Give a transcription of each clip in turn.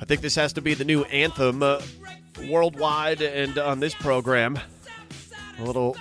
I think this has to be the new anthem uh, worldwide and on this program. A little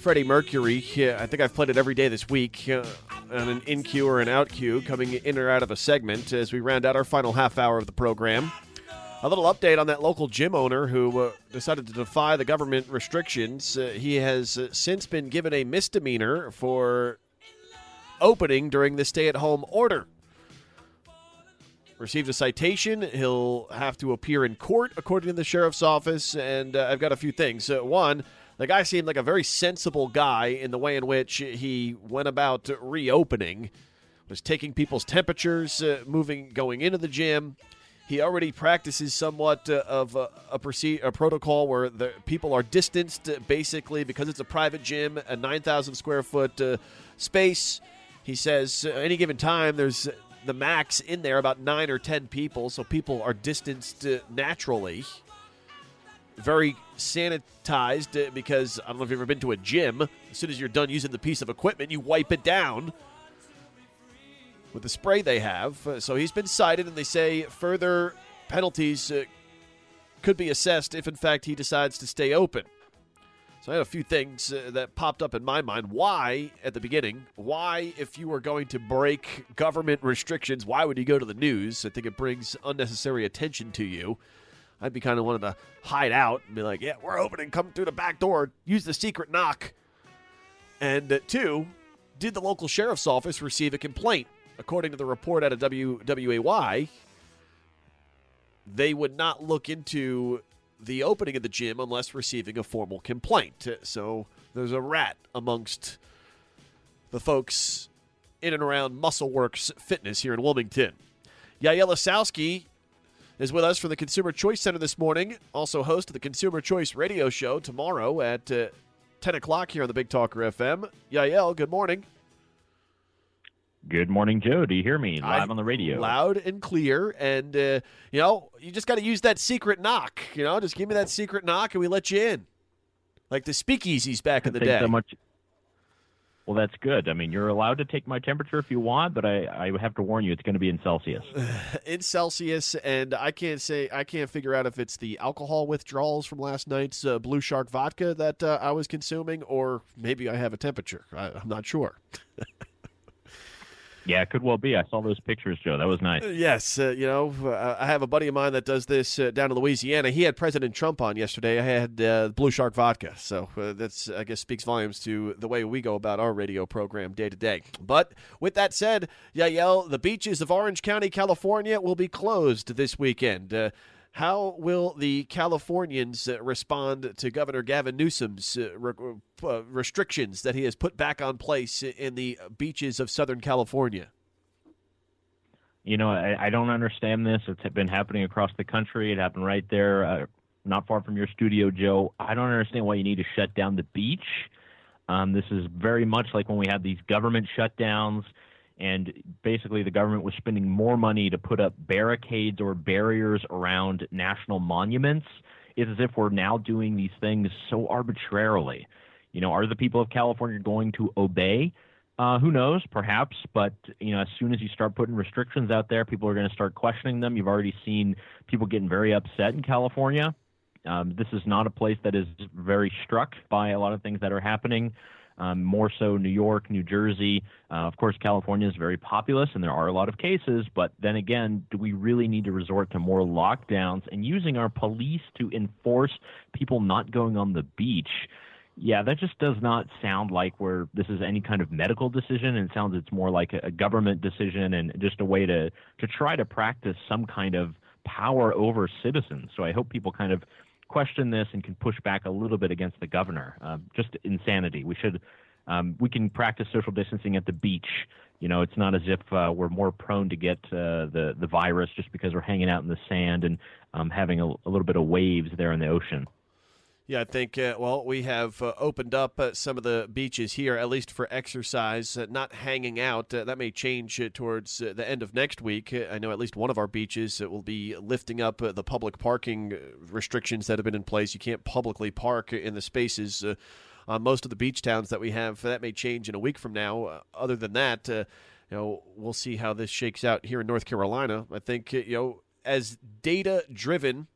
Freddie Mercury. Yeah, I think I've played it every day this week uh, on an in cue or an out cue, coming in or out of a segment as we round out our final half hour of the program. A little update on that local gym owner who uh, decided to defy the government restrictions. Uh, he has uh, since been given a misdemeanor for opening during the stay at home order. Received a citation. He'll have to appear in court, according to the sheriff's office. And uh, I've got a few things. Uh, one, the guy seemed like a very sensible guy in the way in which he went about reopening, was taking people's temperatures, uh, moving, going into the gym. He already practices somewhat uh, of a, a, proce- a, protocol where the people are distanced, uh, basically because it's a private gym, a 9,000 square foot uh, space. He says uh, any given time there's the max in there about nine or ten people, so people are distanced uh, naturally. Very sanitized uh, because I don't know if you've ever been to a gym. As soon as you're done using the piece of equipment, you wipe it down with the spray they have. Uh, so he's been cited, and they say further penalties uh, could be assessed if, in fact, he decides to stay open. So I had a few things uh, that popped up in my mind. Why, at the beginning, why, if you were going to break government restrictions, why would you go to the news? I think it brings unnecessary attention to you. I'd be kind of wanting to hide out and be like, yeah, we're opening, come through the back door, use the secret knock. And uh, two, did the local sheriff's office receive a complaint? According to the report out of WWAY, they would not look into the opening of the gym unless receiving a formal complaint. So there's a rat amongst the folks in and around MuscleWorks Fitness here in Wilmington. Yael Ossowski is with us from the Consumer Choice Center this morning, also host of the Consumer Choice Radio Show tomorrow at uh, 10 o'clock here on the Big Talker FM. Yael, good morning. Good morning, Joe. Do you hear me live I, on the radio? Loud and clear. And, uh, you know, you just got to use that secret knock. You know, just give me that secret knock and we let you in. Like the speakeasies back in the day. So much. Well, that's good. I mean, you're allowed to take my temperature if you want, but I, I have to warn you, it's going to be in Celsius. in Celsius, and I can't say I can't figure out if it's the alcohol withdrawals from last night's uh, Blue Shark vodka that uh, I was consuming, or maybe I have a temperature. I, I'm not sure. Yeah, it could well be. I saw those pictures, Joe. That was nice. Yes, uh, you know, uh, I have a buddy of mine that does this uh, down in Louisiana. He had President Trump on yesterday. I had uh, Blue Shark vodka, so uh, that's I guess speaks volumes to the way we go about our radio program day to day. But with that said, Yael, the beaches of Orange County, California, will be closed this weekend. How will the Californians uh, respond to Governor Gavin Newsom's uh, uh, restrictions that he has put back on place in the beaches of Southern California? You know, I, I don't understand this. It's been happening across the country. It happened right there, uh, not far from your studio, Joe. I don't understand why you need to shut down the beach. Um, this is very much like when we had these government shutdowns and basically the government was spending more money to put up barricades or barriers around national monuments. It's as if we're now doing these things so arbitrarily. You know, are the people of California going to obey? Uh, who knows? Perhaps, but you know, as soon as you start putting restrictions out there, people are going to start questioning them. You've already seen people getting very upset in California. Um, this is not a place that is very struck by a lot of things that are happening um, more so New York, New Jersey. Uh, of course, California is very populous and there are a lot of cases, but then again, do we really need to resort to more lockdowns and using our police to enforce people not going on the beach? Yeah, that just does not sound like where this is any kind of medical decision. It sounds it's more like a government decision and just a way to to try to practice some kind of power over citizens. So I hope people kind of question this and can push back a little bit against the governor. Uh, just insanity. We should um, we can practice social distancing at the beach. You know, it's not as if uh, we're more prone to get uh, the the virus just because we're hanging out in the sand and um, having a, a little bit of waves there in the ocean. Yeah, I think, uh, well, we have uh, opened up uh, some of the beaches here, at least for exercise, uh, not hanging out. Uh, that may change uh, towards the end of next week. I know at least one of our beaches will be lifting up the public parking restrictions that have been in place. You can't publicly park in the spaces on most of the beach towns that we have. That may change in a week from now. other than that, you know, we'll see how this shakes out here in North Carolina. I think, you know, as data driven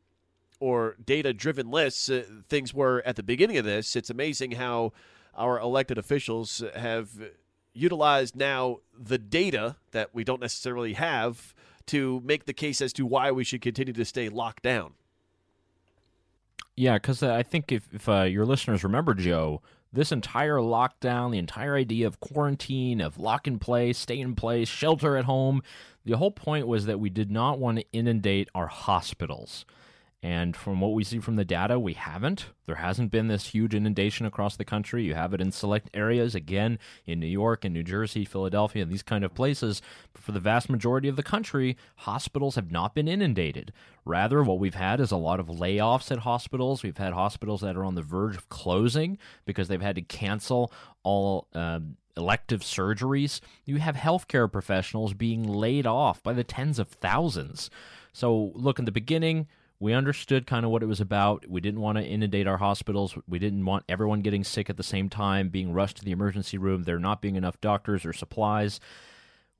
or data driven lists uh, things were at the beginning of this, it's amazing how our elected officials have utilized now the data that we don't necessarily have to make the case as to why we should continue to stay locked down. Yeah, because uh, I think if, if uh, your listeners remember, Joe, this entire lockdown, the entire idea of quarantine, of lock in place, stay in place, shelter at home, the whole point was that we did not want to inundate our hospitals. And from what we see from the data, we haven't. There hasn't been this huge inundation across the country. You have it in select areas, again, in New York and New Jersey, Philadelphia, and these kind of places. But for the vast majority of the country, hospitals have not been inundated. Rather, what we've had is a lot of layoffs at hospitals. We've had hospitals that are on the verge of closing because they've had to cancel all. Uh, elective surgeries, you have healthcare professionals being laid off by the tens of thousands. So, look, in the beginning, we understood kind of what it was about. We didn't want to inundate our hospitals. We didn't want everyone getting sick at the same time, being rushed to the emergency room, there not being enough doctors or supplies.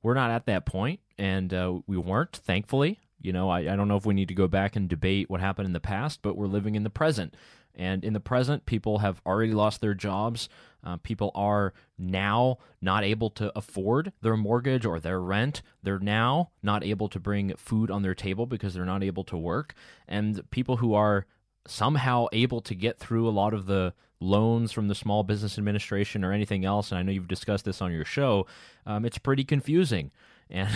We're not at that point, and uh, we weren't, thankfully. You know, I, I don't know if we need to go back and debate what happened in the past, but we're living in the present. And in the present, people have already lost their jobs. Uh, people are now not able to afford their mortgage or their rent. They're now not able to bring food on their table because they're not able to work. And people who are somehow able to get through a lot of the loans from the Small Business Administration or anything else, and I know you've discussed this on your show, um, it's pretty confusing. And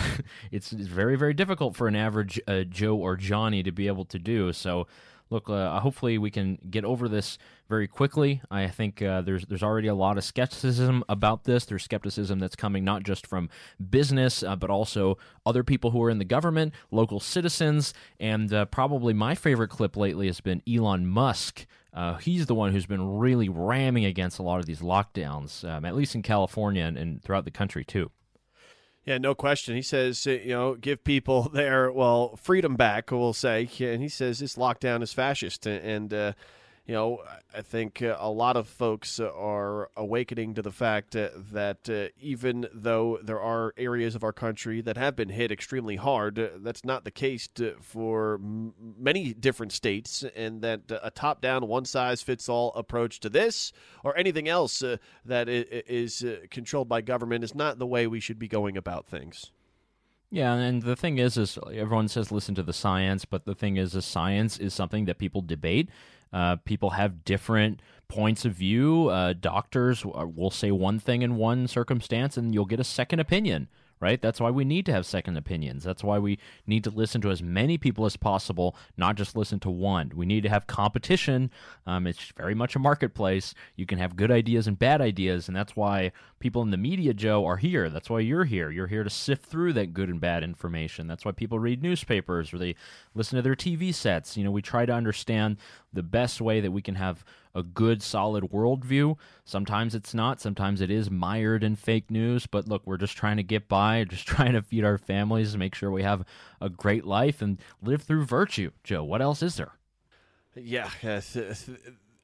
it's, it's, very, very difficult for an average uh, Joe or Johnny to be able to do. So, look, uh, hopefully we can get over this very quickly. I think uh, there's there's already a lot of skepticism about this. There's skepticism that's coming not just from business, uh, but also other people who are in the government, local citizens, and uh, probably my favorite clip lately has been Elon Musk. Uh, he's the one who's been really ramming against a lot of these lockdowns, um, at least in California and, and throughout the country too. Yeah, no question. He says, uh, you know, give people their, well, freedom back, we'll say. And he says this lockdown is fascist. And, uh, you know, I think uh, a lot of folks are awakening to the fact uh, that uh, even though there are areas of our country that have been hit extremely hard, that's not the case for many different states, and that a top down, one size fits all approach to this or anything else that is controlled by government is not the way we should be going about things. Yeah, and the thing is, is everyone says listen to the science, but the thing is, is science is something that people debate. Uh, people have different points of view. Uh, doctors will say one thing in one circumstance, and you'll get a second opinion right? That's why we need to have second opinions. That's why we need to listen to as many people as possible, not just listen to one. We need to have competition. Um, it's very much a marketplace. You can have good ideas and bad ideas, and that's why people in the media, Joe, are here. That's why you're here. You're here to sift through that good and bad information. That's why people read newspapers or they listen to their TV sets. You know, we try to understand the best way that we can have a good, solid worldview. Sometimes it's not. Sometimes it is mired in fake news. But look, we're just trying to get by, just trying to feed our families, make sure we have a great life, and live through virtue. Joe, what else is there? Yeah. Uh,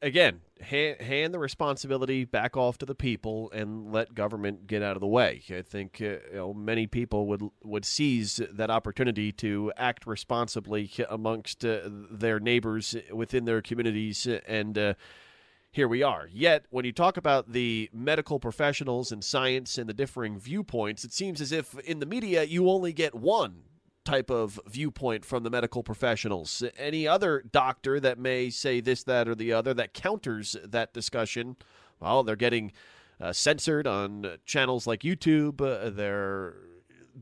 again, hand, hand, the responsibility back off to the people and let government get out of the way. I think uh, you know, many people would would seize that opportunity to act responsibly amongst uh, their neighbors within their communities and. Uh, here we are. Yet, when you talk about the medical professionals and science and the differing viewpoints, it seems as if in the media you only get one type of viewpoint from the medical professionals. Any other doctor that may say this, that, or the other that counters that discussion, well, they're getting uh, censored on channels like YouTube. Uh, they're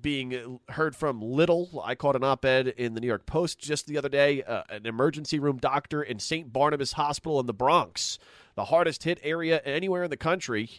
being heard from little. I caught an op ed in the New York Post just the other day, uh, an emergency room doctor in St. Barnabas Hospital in the Bronx, the hardest hit area anywhere in the country,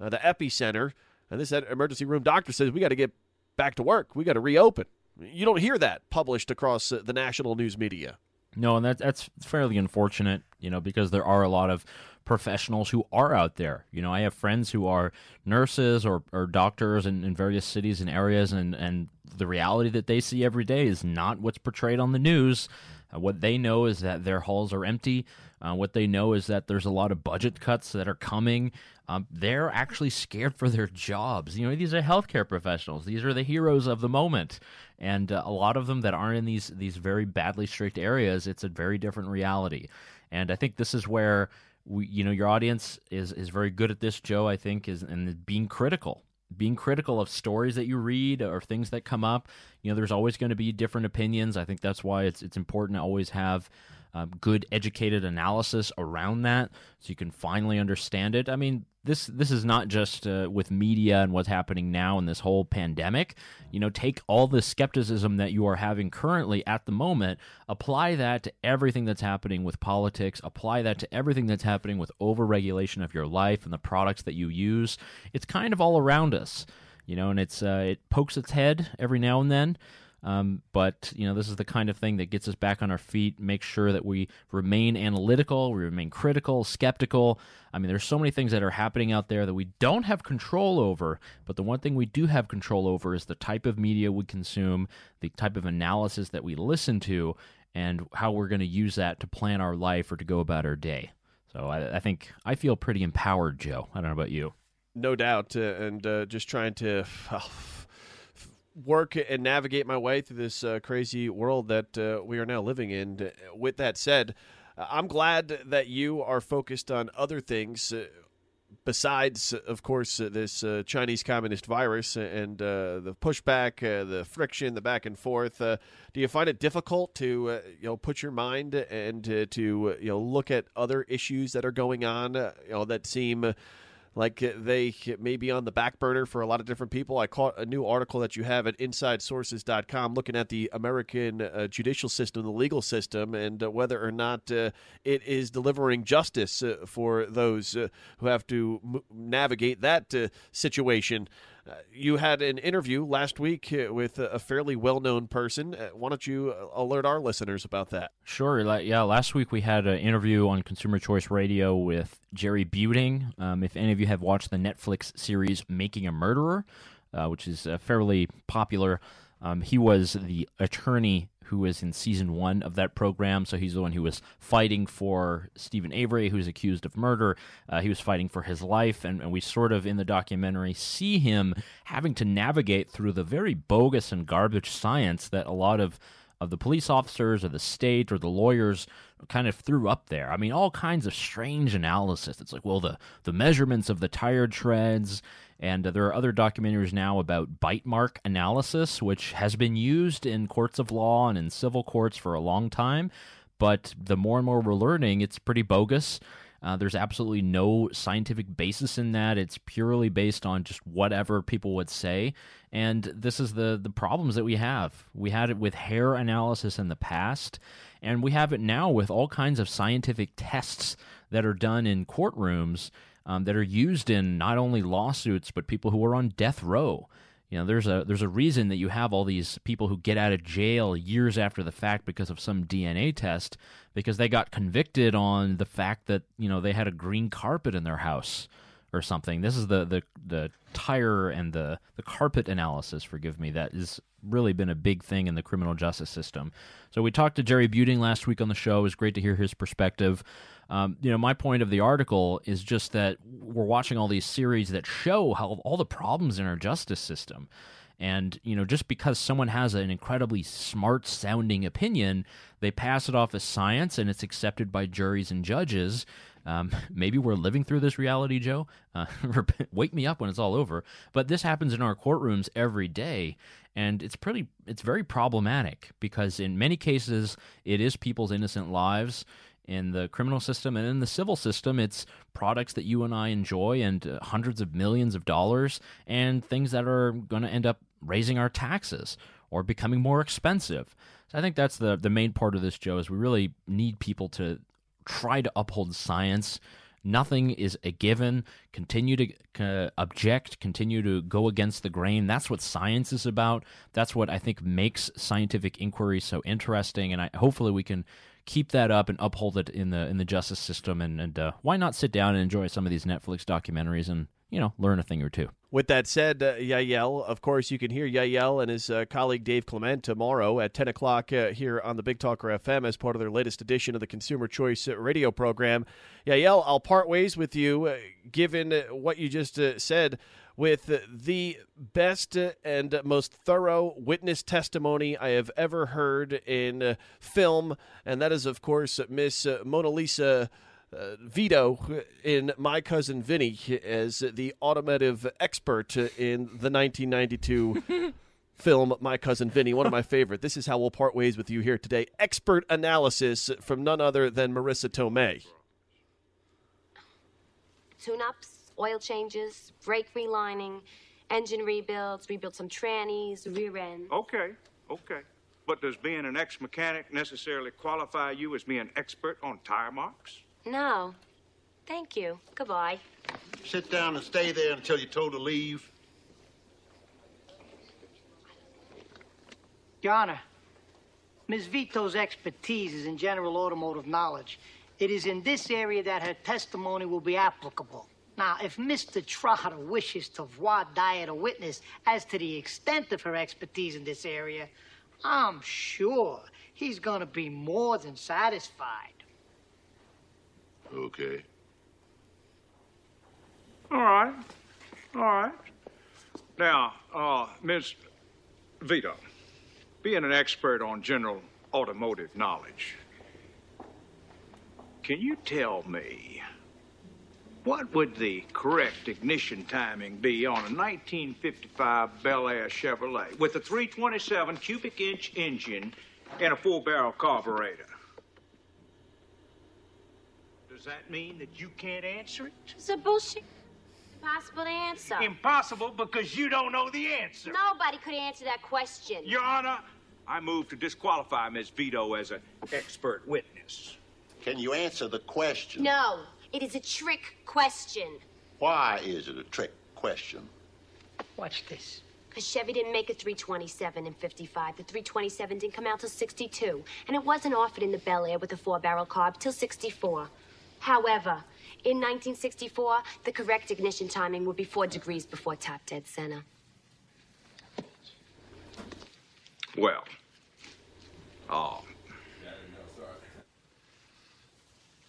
uh, the epicenter. And this emergency room doctor says, We got to get back to work. We got to reopen. You don't hear that published across uh, the national news media. No, and that, that's fairly unfortunate, you know, because there are a lot of professionals who are out there. You know, I have friends who are nurses or, or doctors in, in various cities and areas, and, and the reality that they see every day is not what's portrayed on the news. Uh, what they know is that their halls are empty. Uh, what they know is that there's a lot of budget cuts that are coming. Um, they're actually scared for their jobs. You know, these are healthcare professionals. These are the heroes of the moment, and uh, a lot of them that aren't in these these very badly strict areas. It's a very different reality, and I think this is where we, you know, your audience is is very good at this. Joe, I think, is and being critical being critical of stories that you read or things that come up. You know, there's always going to be different opinions. I think that's why it's it's important to always have um, good educated analysis around that so you can finally understand it. I mean, this this is not just uh, with media and what's happening now in this whole pandemic. You know, take all the skepticism that you are having currently at the moment, apply that to everything that's happening with politics, apply that to everything that's happening with overregulation of your life and the products that you use. It's kind of all around us, you know, and it's uh, it pokes its head every now and then. Um, but you know, this is the kind of thing that gets us back on our feet. Make sure that we remain analytical, we remain critical, skeptical. I mean, there's so many things that are happening out there that we don't have control over. But the one thing we do have control over is the type of media we consume, the type of analysis that we listen to, and how we're going to use that to plan our life or to go about our day. So I, I think I feel pretty empowered, Joe. I don't know about you. No doubt, uh, and uh, just trying to. work and navigate my way through this uh, crazy world that uh, we are now living in. With that said, I'm glad that you are focused on other things uh, besides, of course, uh, this uh, Chinese communist virus and uh, the pushback, the friction, the back and forth. do you find it difficult to you know put your mind and to you know look at other issues that are going on, you know that seem like uh, they may be on the back burner for a lot of different people. I caught a new article that you have at InsideSources.com looking at the American uh, judicial system, the legal system, and uh, whether or not uh, it is delivering justice uh, for those uh, who have to m- navigate that situation. Uh, you had an interview last week uh, with a fairly well-known person. Uh, why don't you alert our listeners about that? Sure. Yeah, last week we had an interview on Consumer Choice Radio with Jerry Buting. Um, if any of you have watched the Netflix series Making a Murderer, uh, which is uh, fairly popular, um, he was the attorney who was in season one of that program. So he's the one who was fighting for Steven Avery, who's accused of murder. Uh, he was fighting for his life, and, and we sort of in the documentary see him having to navigate through the very bogus and garbage science that a lot of of the police officers or the state or the lawyers kind of threw up there. I mean, all kinds of strange analysis. It's like, well, the the measurements of the tire treads, and uh, there are other documentaries now about bite mark analysis, which has been used in courts of law and in civil courts for a long time. But the more and more we're learning, it's pretty bogus. Uh, there's absolutely no scientific basis in that. It's purely based on just whatever people would say. And this is the the problems that we have. We had it with hair analysis in the past, and we have it now with all kinds of scientific tests that are done in courtrooms um, that are used in not only lawsuits but people who are on death row. You know, there's a there's a reason that you have all these people who get out of jail years after the fact because of some DNA test because they got convicted on the fact that you know they had a green carpet in their house or something. This is the the the tire and the the carpet analysis. Forgive me. That has really been a big thing in the criminal justice system. So we talked to Jerry Buting last week on the show. It was great to hear his perspective. Um, you know, my point of the article is just that we're watching all these series that show how all the problems in our justice system. And, you know, just because someone has an incredibly smart sounding opinion, they pass it off as science and it's accepted by juries and judges. Um, maybe we're living through this reality, Joe. Uh, wake me up when it's all over. But this happens in our courtrooms every day, and it's pretty, it's very problematic because in many cases it is people's innocent lives in the criminal system and in the civil system, it's products that you and I enjoy and uh, hundreds of millions of dollars and things that are going to end up raising our taxes or becoming more expensive. So I think that's the the main part of this, Joe. Is we really need people to try to uphold science. Nothing is a given. Continue to uh, object, continue to go against the grain. That's what science is about. That's what I think makes scientific inquiry so interesting. And I, hopefully, we can keep that up and uphold it in the in the justice system. And, and uh, why not sit down and enjoy some of these Netflix documentaries and you know learn a thing or two. With that said, uh, Yael, of course, you can hear Yael and his uh, colleague Dave Clement tomorrow at 10 o'clock uh, here on the Big Talker FM as part of their latest edition of the Consumer Choice uh, radio program. Yael, I'll part ways with you, uh, given uh, what you just said, with the best and most thorough witness testimony I have ever heard in film, and that is, of course, Miss Mona Lisa uh, Vito in My Cousin Vinny as the automotive expert in the 1992 film My Cousin Vinny, one of my favorite. This is how we'll part ways with you here today. Expert analysis from none other than Marisa Tomei. Tune-ups, oil changes, brake relining, engine rebuilds, rebuild some trannies, rear end. Okay, okay. But does being an ex-mechanic necessarily qualify you as being expert on tire marks? No. Thank you. Goodbye. Sit down and stay there until you're told to leave. Your Honor, Ms. Vito's expertise is in general automotive knowledge. It is in this area that her testimony will be applicable. Now, if Mr. Trotter wishes to voir dire a witness as to the extent of her expertise in this area, I'm sure he's going to be more than satisfied. Okay. All right. All right. Now, uh, Ms. Vito, being an expert on general automotive knowledge, can you tell me what would the correct ignition timing be on a 1955 Bel Air Chevrolet with a 327 cubic inch engine and a four barrel carburetor? Does that mean that you can't answer it? It's a bullshit. Impossible to answer. Impossible because you don't know the answer. Nobody could answer that question. Your Honor, I move to disqualify Ms. Vito as an expert witness. Can you answer the question? No, it is a trick question. Why is it a trick question? Watch this. Because Chevy didn't make a 327 in 55. The 327 didn't come out till 62. And it wasn't offered in the Bel Air with a four barrel carb till 64. However, in 1964, the correct ignition timing would be four degrees before top dead center. Well, oh.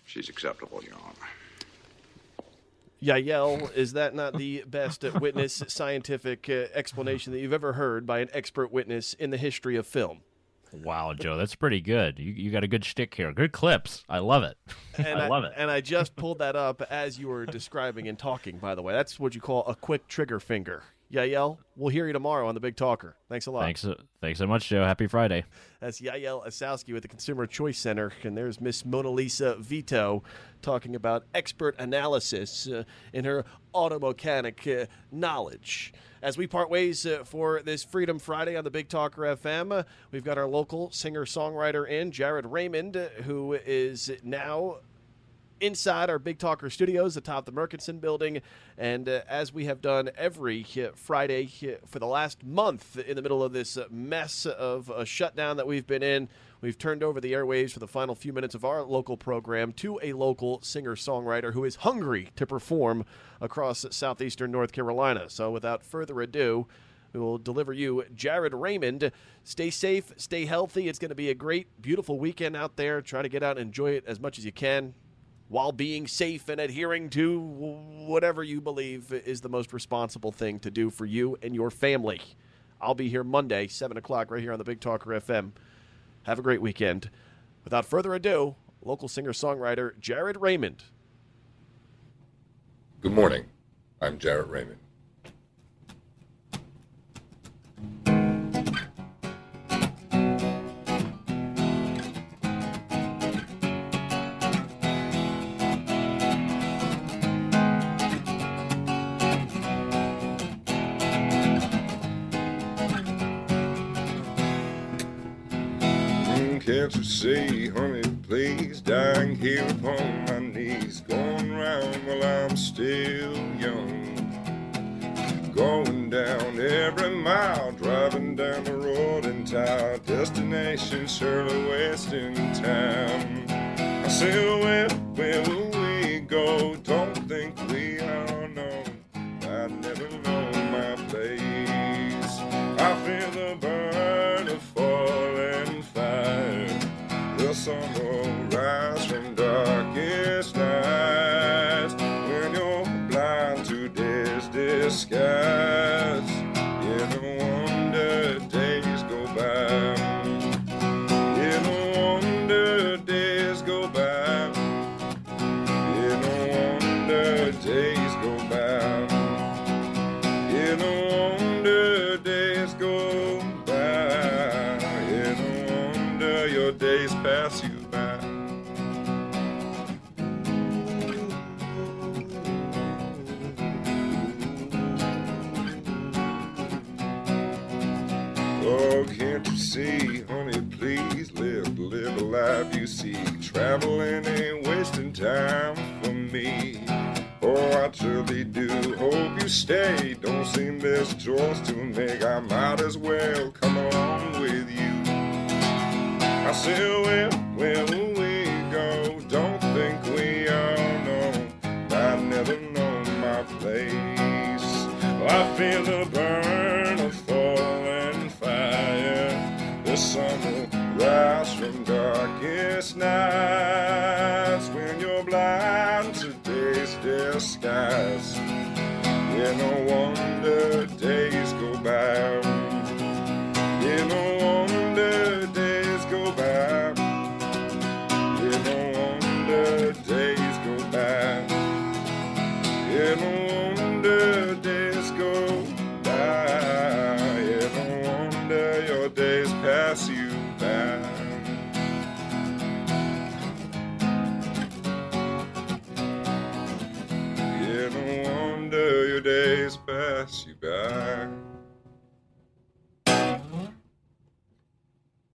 She's acceptable, Your Honor. Yael, is that not the best witness scientific uh, explanation that you've ever heard by an expert witness in the history of film? Wow, Joe, that's pretty good. You you got a good shtick here. Good clips. I love it. And I love it. And I just pulled that up as you were describing and talking, by the way. That's what you call a quick trigger finger. Yael, we'll hear you tomorrow on the Big Talker. Thanks a lot. Thanks, uh, thanks so much, Joe. Happy Friday. That's Yael Ossowski with the Consumer Choice Center. And there's Miss Mona Lisa Vito talking about expert analysis uh, in her auto mechanic uh, knowledge. As we part ways uh, for this Freedom Friday on the Big Talker FM, uh, we've got our local singer songwriter in, Jared Raymond, uh, who is now inside our Big Talker studios atop the Murchison building. And uh, as we have done every uh, Friday for the last month in the middle of this uh, mess of a shutdown that we've been in, we've turned over the airwaves for the final few minutes of our local program to a local singer songwriter who is hungry to perform across southeastern North Carolina. So without further ado, we will deliver you Jared Raymond. Stay safe, stay healthy. It's going to be a great, beautiful weekend out there. Try to get out and enjoy it as much as you can while being safe and adhering to whatever you believe is the most responsible thing to do for you and your family. I'll be here Monday, 7 o'clock, right here on the Big Talker FM. Have a great weekend. Without further ado, local singer songwriter Jared Raymond. Good morning. I'm Jared Raymond. Can't you see, honey, please, dying here upon my knees, going round while I'm still young. going down every mile, driving down the road town. Destination Shirley Weston town. I said, where, where will we go? Don't think we all know. I never Oh, can't you see, honey, please live, live a life you see. Traveling ain't wasting time for me. Oh, I truly do hope you stay. Don't seem there's choice to make. I might as well come along with you. I said, where, where will we go? Don't think we all know. I never know my place. I feel the burn will rise from darkest nights when you're blind to day's disguise. Yeah,